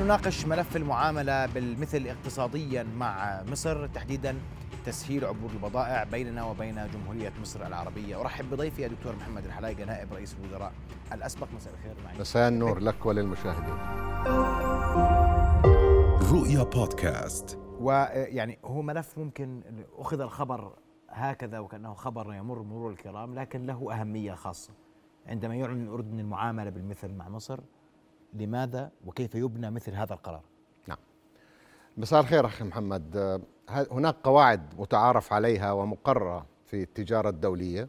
نناقش ملف المعاملة بالمثل اقتصاديا مع مصر تحديدا تسهيل عبور البضائع بيننا وبين جمهورية مصر العربية. أرحب بضيفي الدكتور محمد الحلايقة نائب رئيس الوزراء الأسبق. مساء الخير معي. مساء النور لك وللمشاهدين. رؤيا بودكاست. ويعني هو ملف ممكن أخذ الخبر هكذا وكأنه خبر يمر مرور الكرام لكن له أهمية خاصة. عندما يعلن الأردن المعاملة بالمثل مع مصر لماذا وكيف يبنى مثل هذا القرار؟ نعم. مساء الخير أخي محمد. آه، هناك قواعد متعارف عليها ومقررة في التجارة الدولية.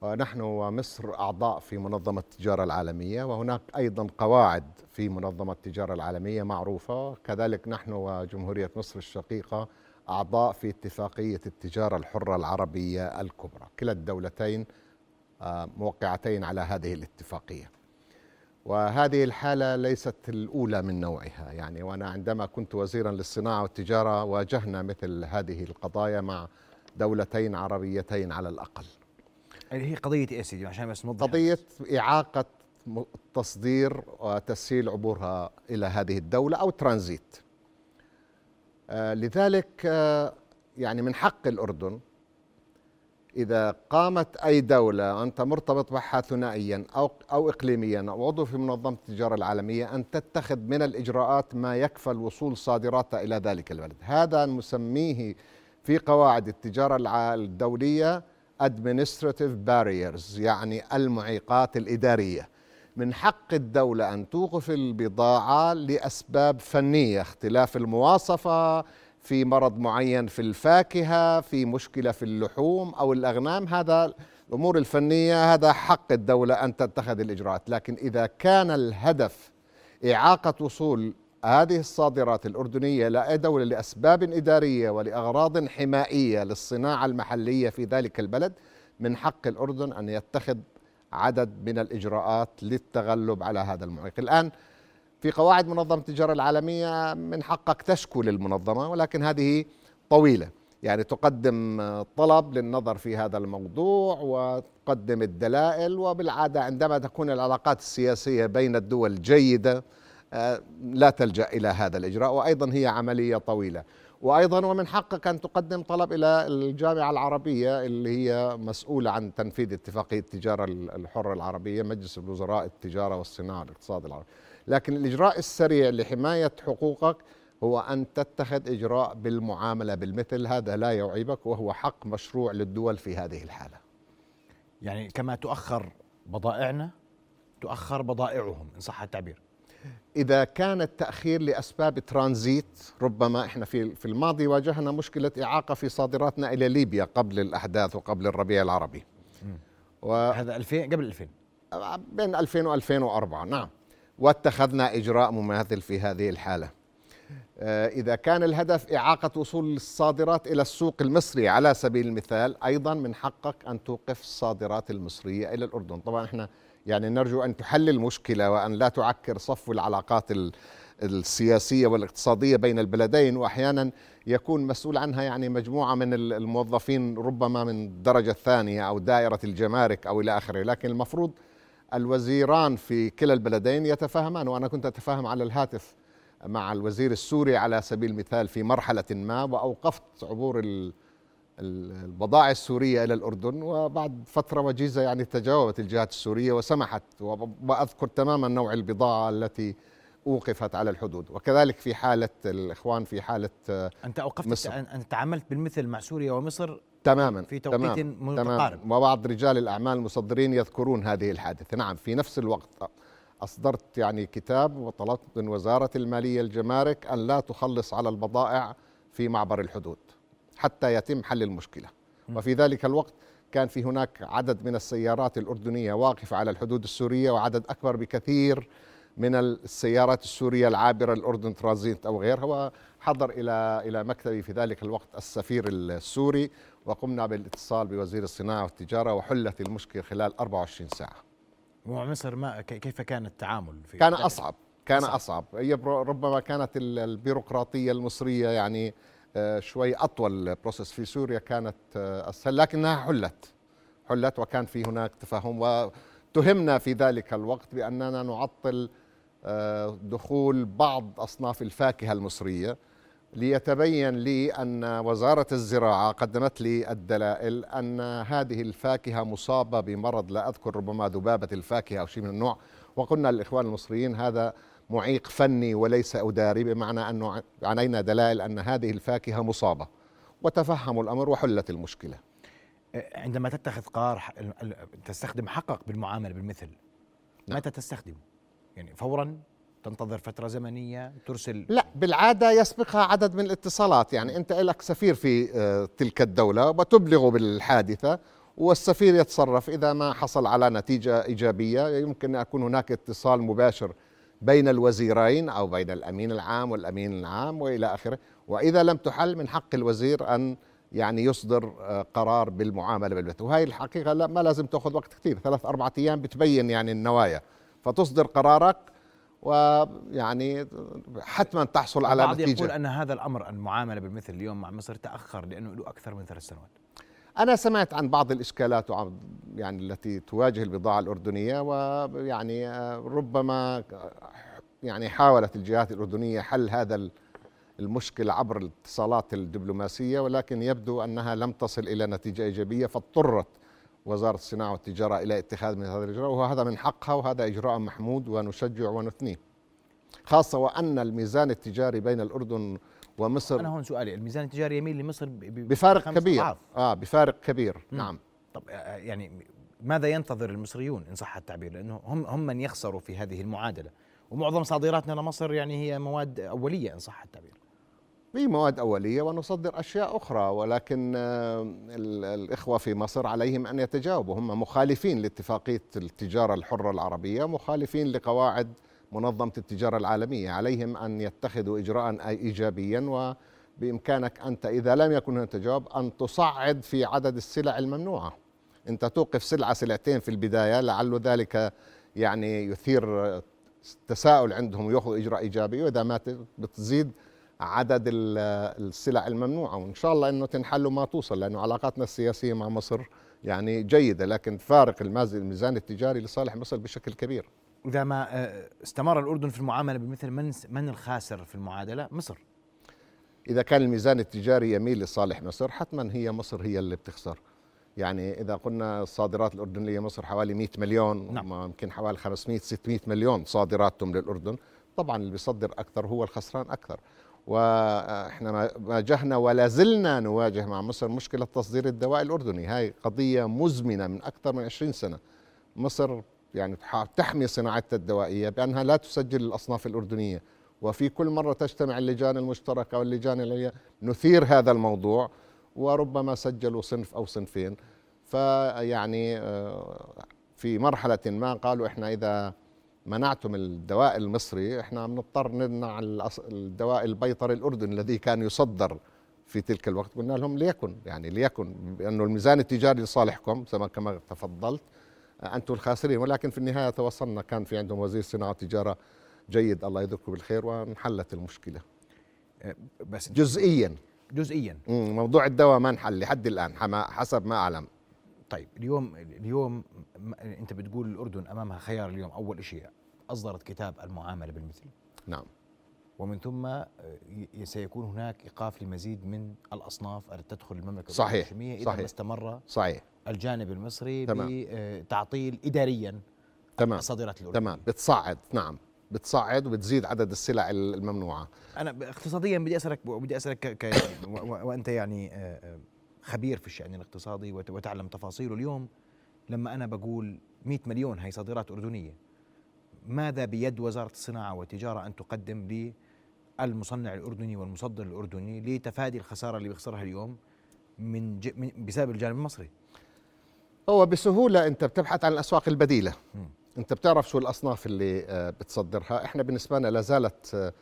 ونحن ومصر أعضاء في منظمة التجارة العالمية وهناك أيضا قواعد في منظمة التجارة العالمية معروفة. كذلك نحن وجمهورية مصر الشقيقة أعضاء في اتفاقية التجارة الحرة العربية الكبرى. كلا الدولتين آه، موقعتين على هذه الاتفاقية. وهذه الحالة ليست الأولى من نوعها. يعني وأنا عندما كنت وزيرا للصناعة والتجارة واجهنا مثل هذه القضايا مع دولتين عربيتين على الأقل. اللي هي قضية إيه سيدي؟ عشان بس نوضح. قضية إعاقة تصدير وتسهيل عبورها إلى هذه الدولة أو ترانزيت. آه، لذلك آه، يعني من حق الأردن إذا قامت أي دولة أنت مرتبط بها ثنائيا أو أو إقليميا أو عضو في منظمة التجارة العالمية أن تتخذ من الإجراءات ما يكفل وصول صادراتها إلى ذلك البلد. هذا نسميه في قواعد التجارة الدولية administrative barriers يعني المعيقات الإدارية. من حق الدولة أن توقف البضاعة لأسباب فنية اختلاف المواصفة في مرض معين في الفاكهة في مشكلة في اللحوم أو الأغنام هذا الأمور الفنية هذا حق الدولة أن تتخذ الإجراءات. لكن إذا كان الهدف إعاقة وصول هذه الصادرات الأردنية لاي دولة لأسباب إدارية ولأغراض حمائية للصناعة المحلية في ذلك البلد من حق الأردن أن يتخذ عدد من الإجراءات للتغلب على هذا المعيق الآن في قواعد منظمة التجارة العالمية من حقك تشكو للمنظمة ولكن هذه طويلة. يعني تقدم طلب للنظر في هذا الموضوع وتقدم الدلائل وبالعادة عندما تكون العلاقات السياسية بين الدول جيدة آه، لا تلجأ إلى هذا الإجراء وأيضا هي عملية طويلة. وأيضا ومن حقك أن تقدم طلب إلى الجامعة العربية اللي هي مسؤولة عن تنفيذ اتفاقية التجارة الحرة العربية مجلس الوزراء التجارة والصناعة والاقتصاد العربي. لكن الإجراء السريع لحماية حقوقك هو أن تتخذ إجراء بالمعاملة بالمثل. هذا لا يعيبك وهو حق مشروع للدول في هذه الحالة. يعني كما تؤخر بضائعنا تؤخر بضائعهم إن صح التعبير. إذا كان التأخير لأسباب ترانزيت ربما إحنا في في الماضي واجهنا مشكلة إعاقة في صادراتنا إلى ليبيا قبل الأحداث وقبل الربيع العربي. و هذا 2000 قبل 2000 بين 2000 و 2004 نعم. واتخذنا إجراء مماثل في هذه الحالة. آه، إذا كان الهدف إعاقة وصول الصادرات إلى السوق المصري على سبيل المثال أيضا من حقك أن توقف الصادرات المصرية إلى الأردن. طبعا إحنا يعني نرجو أن تحل المشكلة وأن لا تعكر صفو العلاقات السياسية والاقتصادية بين البلدين واحيانا يكون مسؤول عنها يعني مجموعة من الموظفين ربما من الدرجه الثانية أو دائرة الجمارك أو إلى آخره. لكن المفروض الوزيران في كلا البلدين يتفاهمان وأنا كنت أتفاهم على الهاتف مع الوزير السوري على سبيل المثال في مرحلة ما وأوقفت عبور البضائع السورية إلى الأردن وبعد فترة وجيزة يعني تجاوبت الجهات السورية وسمحت وأذكر تماما نوع البضاعة التي أوقفت على الحدود وكذلك في حالة الإخوان في حالة أنت أوقفت مصر. انت تعاملت بالمثل مع سوريا ومصر تماما في توقيت تمام متقارب. وبعض رجال الأعمال المصدرين يذكرون هذه الحادثة. نعم في نفس الوقت أصدرت يعني كتاب وطلبت من وزارة المالية الجمارك أن لا تخلص على البضائع في معبر الحدود حتى يتم حل المشكلة. وفي ذلك الوقت كان في هناك عدد من السيارات الأردنية واقفة على الحدود السورية وعدد أكبر بكثير من السيارات السورية العابرة الأردن ترانزيت أو غيرها. وحضر إلى إلى مكتبي في ذلك الوقت السفير السوري وقمنا بالاتصال بوزير الصناعة والتجارة وحلت المشكلة خلال 24 ساعة. ومصر ما كيف كان التعامل في كان أصعب كان أصعب. هي ربما كانت البيروقراطية المصرية يعني آه، شوي أطول process في سوريا كانت آه، أسهل لكنها حلت. حلت وكان في هناك تفاهم واتهمنا في ذلك الوقت بأننا نعطل آه، دخول بعض أصناف الفاكهة المصرية. ليتبين لي أن وزارة الزراعة قدمت لي الدلائل أن هذه الفاكهة مصابة بمرض لا أذكر ربما ذبابة الفاكهة أو شيء من النوع وقلنا للإخوان المصريين هذا معيق فني وليس أداري بمعنى أنه عنينا دلائل أن هذه الفاكهة مصابة وتفهموا الأمر وحلت المشكلة عندما تتخذ قرار تستخدم حقق بالمعاملة بالمثل نعم. متى تستخدم؟ يعني فورا تنتظر فترة زمنية ترسل؟ لا بالعادة يسبقها عدد من الاتصالات. يعني أنت لك سفير في آه، تلك الدولة وتبلغ بالحادثة والسفير يتصرف إذا ما حصل على نتيجة إيجابية. يمكن أن يكون هناك اتصال مباشر بين الوزيرين أو بين الأمين العام والأمين العام وإلى آخره. وإذا لم تحل من حق الوزير أن يعني يصدر آه، قرار بالمعاملة بالبث. وهي الحقيقة لا ما لازم تأخذ وقت كثير. ثلاث أربعة أيام بتبين يعني النوايا. فتصدر قرارك ويعني حتما تحصل على البعض نتيجة. يقول أن هذا الأمر المعامله بالمثل اليوم مع مصر تأخر لأنه له أكثر من ثلاث سنوات. أنا سمعت عن بعض الإشكالات وعن يعني التي تواجه البضاعة الأردنية ويعني آه، ربما يعني حاولت الجهات الأردنية حل هذا ال- المشكلة عبر الاتصالات الدبلوماسية ولكن يبدو أنها لم تصل إلى نتيجة إيجابية فاضطرت وزارة الصناعة والتجارة إلى اتخاذ من هذا الإجراء وهذا من حقها وهذا إجراء محمود ونشجع ونثنيه. خاصة وأن الميزان التجاري بين الأردن ومصر أنا هون سؤالي الميزان التجاري يميل لمصر بفارق كبير. أضعاف. آه بفارق كبير. مم. نعم. طب آه، يعني ماذا ينتظر المصريون إن صح التعبير؟ لأنه هم هم من يخسروا في هذه المعادلة. ومعظم صادراتنا لمصر يعني هي مواد أولية إن صح التعبير. في مواد أولية ونصدر أشياء أخرى ولكن آه، ال- الإخوة في مصر عليهم أن يتجاوبوا. هم مخالفين لاتفاقية التجارة الحرة العربية مخالفين لقواعد منظمة التجارة العالمية. عليهم أن يتخذوا إجراء إيجابيا وبإمكانك أنت إذا لم يكن هناك تجاوب أن تصعد في عدد السلع الممنوعة. أنت توقف سلعة سلعتين في البداية لعل ذلك يعني يثير تساؤل عندهم ويأخذ إجراء إيجابي. وإذا ما بتزيد عدد ال- السلع الممنوعة وإن شاء الله أنه تنحل وما توصل لأنه علاقاتنا السياسية مع مصر يعني جيدة لكن فارق الميزان التجاري لصالح مصر بشكل كبير. إذا ما آه، استمر الأردن في المعاملة بمثل من من الخاسر في المعادلة؟ مصر. إذا كان الميزان التجاري يميل لصالح مصر حتما هي مصر هي اللي بتخسر. يعني إذا قلنا الصادرات الأردنية مصر حوالي 100 مليون نعم. يمكن حوالي 500 600 مليون صادراتهم للأردن. طبعا اللي بيصدر أكثر هو الخسران أكثر. وإحنا واجهنا ولا زلنا نواجه مع مصر مشكلة تصدير الدواء الأردني. هاي قضية مزمنة من أكثر من 20 سنة. مصر يعني تح- تحمي صناعتها الدوائية بأنها لا تسجل الأصناف الأردنية. وفي كل مرة تجتمع اللجان المشتركة واللجان العليا نثير هذا الموضوع وربما سجلوا صنف أو صنفين. فيعني آه، في مرحلة ما قالوا إحنا إذا منعتم الدواء المصري إحنا بنضطر نمنع الدواء البيطري الأردني الذي كان يصدر في تلك الوقت. قلنا لهم ليكن يعني ليكن لأنه الميزان التجاري لصالحكم كما تفضلت أنتم الخاسرين. ولكن في النهاية توصلنا كان في عندهم وزير صناعة وتجاره جيد الله يذكره بالخير وانحلت المشكلة. بس جزئيا. جزئيا. موضوع الدواء ما انحل لحد الآن حسب ما أعلم. طيب اليوم اليوم انت بتقول الأردن أمامها خيار اليوم أول شيء أصدرت كتاب المعاملة بالمثل. نعم. ومن ثم آه، سيكون هناك إيقاف لمزيد من الأصناف التي تدخل المملكة صحيح، الهاشمية إذا صحيح. ما استمر صحيح. الجانب المصري تمام. بتعطيل اداريا تمام. الصادرات الاردنيه تمام. بتصعد نعم. بتصعد وبتزيد عدد السلع الممنوعة. أنا اقتصاديا بدي أسألك بدي أسألك. وأنت يعني آه، آه، خبير في الشأن الاقتصادي وت... وتعلم تفاصيله اليوم لما أنا بقول 100 مليون هي صادرات أردنية ماذا بيد وزارة الصناعة والتجارة أن تقدم للمصنع الأردني والمصدر الأردني لتفادي الخسارة اللي بيخسرها اليوم من, ج... من بسبب الجانب المصري؟ هو بسهولة أنت بتبحث عن الأسواق البديلة. مم. أنت بتعرف شو الأصناف اللي آه، بتصدرها. إحنا بالنسبة لنا لا زالت آه،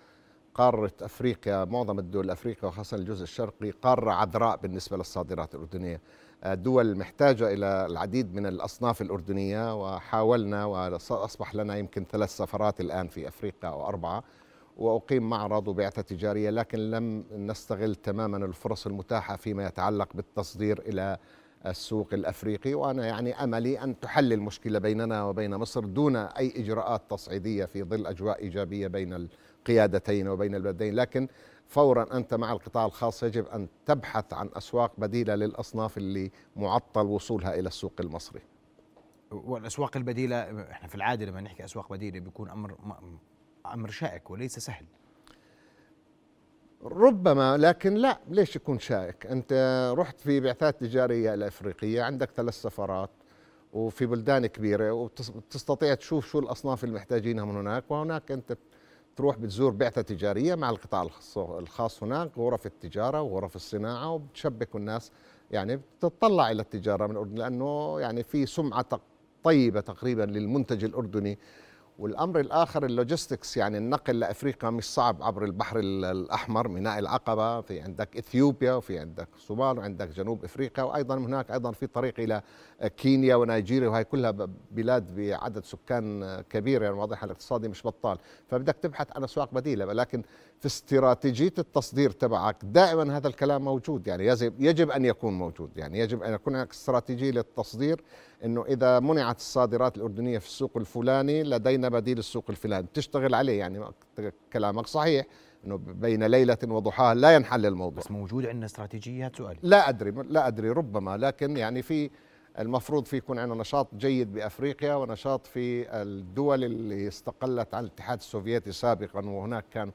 قارة أفريقيا معظم الدول الأفريقية وخاصة الجزء الشرقي قارة عذراء بالنسبة للصادرات الأردنية. آه، دول محتاجة إلى العديد من الأصناف الأردنية وحاولنا وأصبح لنا يمكن ثلاث سفرات الآن في أفريقيا أو أربعة. وأقيم معرض وبعثة تجارية لكن لم نستغل تماما الفرص المتاحة فيما يتعلق بالتصدير إلى السوق الأفريقي. وأنا يعني أملي أن تحل المشكلة بيننا وبين مصر دون أي إجراءات تصعيدية في ظل أجواء إيجابية بين القيادتين وبين البلدين لكن فورا أنت مع القطاع الخاص يجب أن تبحث عن أسواق بديلة للأصناف اللي معطل وصولها إلى السوق المصري. والأسواق البديلة إحنا في العادة لما نحكي أسواق بديلة بيكون أمر أمر شائك وليس سهل. ربما لكن لا ليش يكون شائك؟ أنت رحت في بعثات تجارية الافريقيه عندك ثلاث سفرات وفي بلدان كبيرة وتستطيع تشوف شو الأصناف اللي محتاجينها من هناك وهناك أنت تروح بتزور بعثة تجارية مع القطاع الخاص هناك غرف التجارة وغرف الصناعة وبتشبكوا الناس يعني بتطلع إلى التجارة من الأردن لأنه يعني في سمعة طيبة تقريبا للمنتج الأردني والأمر الآخر ال logistics يعني النقل لأفريقيا مش صعب عبر البحر الأحمر ميناء العقبة في عندك إثيوبيا وفي عندك الصومال وعندك جنوب إفريقيا وأيضا هناك أيضا في طريق إلى كينيا ونيجيريا وهي كلها بلاد بعدد سكان كبير يعني وضعها الاقتصادي مش بطال. فبدك تبحث عن أسواق بديلة لكن في استراتيجية التصدير تبعك. دائما هذا الكلام موجود. يعني يجب يجب أن يكون موجود. يعني يجب أن يكون هناك استراتيجية للتصدير إنه إذا منعت الصادرات الأردنية في السوق الفلاني لدينا بديل السوق الفلاني. تشتغل عليه. يعني كلامك صحيح إنه بين ليلة وضحاها لا ينحل الموضوع. بس موجود عندنا استراتيجيات سؤال. لا أدري. لا أدري ربما. لكن يعني في المفروض في يكون عندنا نشاط جيد بأفريقيا ونشاط في الدول اللي استقلت عن الاتحاد السوفيتي سابقا وهناك كان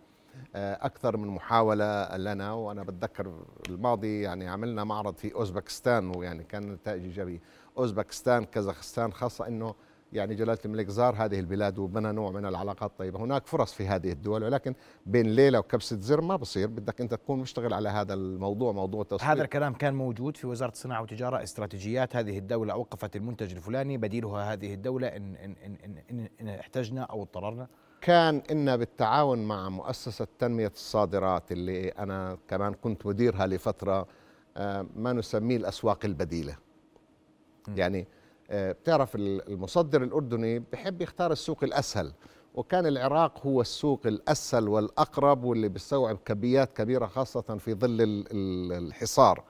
أكثر من محاولة لنا وأنا بتذكر الماضي يعني عملنا معرض في أوزبكستان ويعني كان نتائج إيجابية. أوزبكستان كازاخستان خاصة إنه يعني جلالة الملك زار هذه البلاد وبنى نوع من العلاقات الطيبه هناك فرص في هذه الدول ولكن بين ليلة وكبسة زر ما بصير. بدك أنت تكون مشتغل على هذا الموضوع موضوع التسويق هذا الكلام كان موجود في وزارة الصناعة والتجارة. استراتيجيات هذه الدولة أوقفت المنتج الفلاني بديلها هذه الدولة ان ان ان, إن, إن احتجنا أو اضطررنا. كان إن بالتعاون مع مؤسسة تنمية الصادرات اللي أنا كمان كنت مديرها لفترة آه، ما نسميه الأسواق البديلة. يعني آه، بتعرف المصدر الأردني بحب يختار السوق الأسهل وكان العراق هو السوق الأسهل والأقرب واللي بيستوعب كميات كبيرة خاصة في ظل الحصار.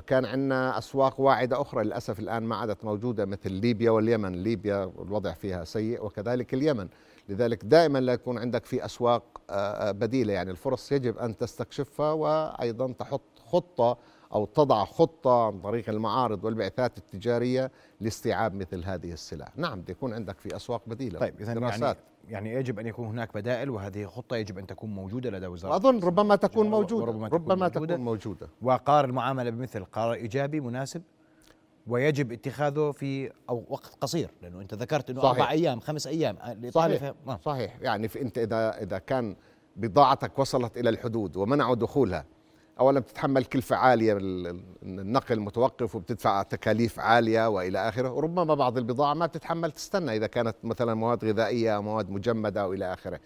كان عندنا أسواق واعدة أخرى للأسف الآن ما عادت موجودة مثل ليبيا واليمن. ليبيا الوضع فيها سيء وكذلك اليمن. لذلك دائما لا يكون عندك في أسواق آه، آه، بديلة. يعني الفرص يجب أن تستكشفها وأيضا تحط خطة أو تضع خطة عن طريق المعارض والبعثات التجارية لاستيعاب مثل هذه السلع نعم يكون عندك في أسواق بديلة طيب إذا يعني يعني يجب أن يكون هناك بدائل وهذه خطة يجب أن تكون موجودة لدى وزارة أظن ربما تكون موجودة ربما, ربما تكون, تكون موجودة. وقرار المعاملة بمثل قرار إيجابي مناسب ويجب اتخاذه في أو وقت قصير لأنه أنت ذكرت إنه أربع أيام خمس أيام. صحيح. صحيح. يعني في أنت إذا إذا كان بضاعتك وصلت إلى الحدود ومنعوا دخولها اولا بتتحمل كلفة عالية النقل متوقف وبتدفع تكاليف عالية وإلى آخره وربما بعض البضاعة ما بتتحمل تستنى إذا كانت مثلا مواد غذائية أو مواد مجمدة والى آخره.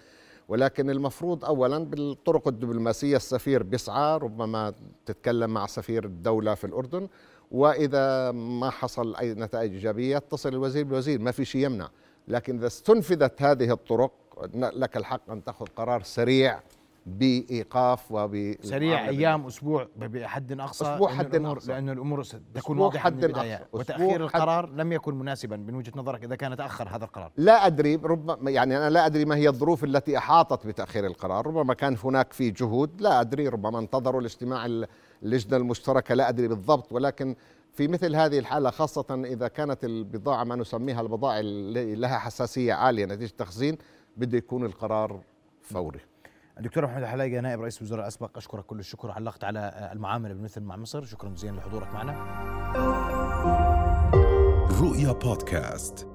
ولكن المفروض اولا بالطرق الدبلوماسية السفير بيسعى ربما تتكلم مع سفير الدولة في الأردن وإذا ما حصل أي نتائج إيجابية يتصل الوزير بالوزير ما في شيء يمنع. لكن إذا استنفذت هذه الطرق لك الحق أن تأخذ قرار سريع. بإيقاف وب سريع أيام أسبوع بحد أقصى أسبوع حد أقصى. لأن الأمور تكون واضحة من البداية. وتأخير القرار لم يكن مناسبا من وجهة نظرك إذا كان تأخر هذا القرار. لا أدري ربما يعني أنا لا أدري ما هي الظروف التي أحاطت بتأخير القرار. ربما كان هناك في جهود لا أدري ربما انتظروا الاجتماع اللجنة المشتركة لا أدري بالضبط. ولكن في مثل هذه الحالة خاصة إذا كانت البضاعة ما نسميها البضائع اللي لها حساسية عالية نتيجة تخزين بده يكون القرار فوري. الدكتور محمد الحلايقه نائب رئيس الوزراء الاسبق أشكرك كل الشكر علقت على المعاملة بالمثل مع مصر. شكرا جزيلا لحضورك معنا. رؤيا بودكاست.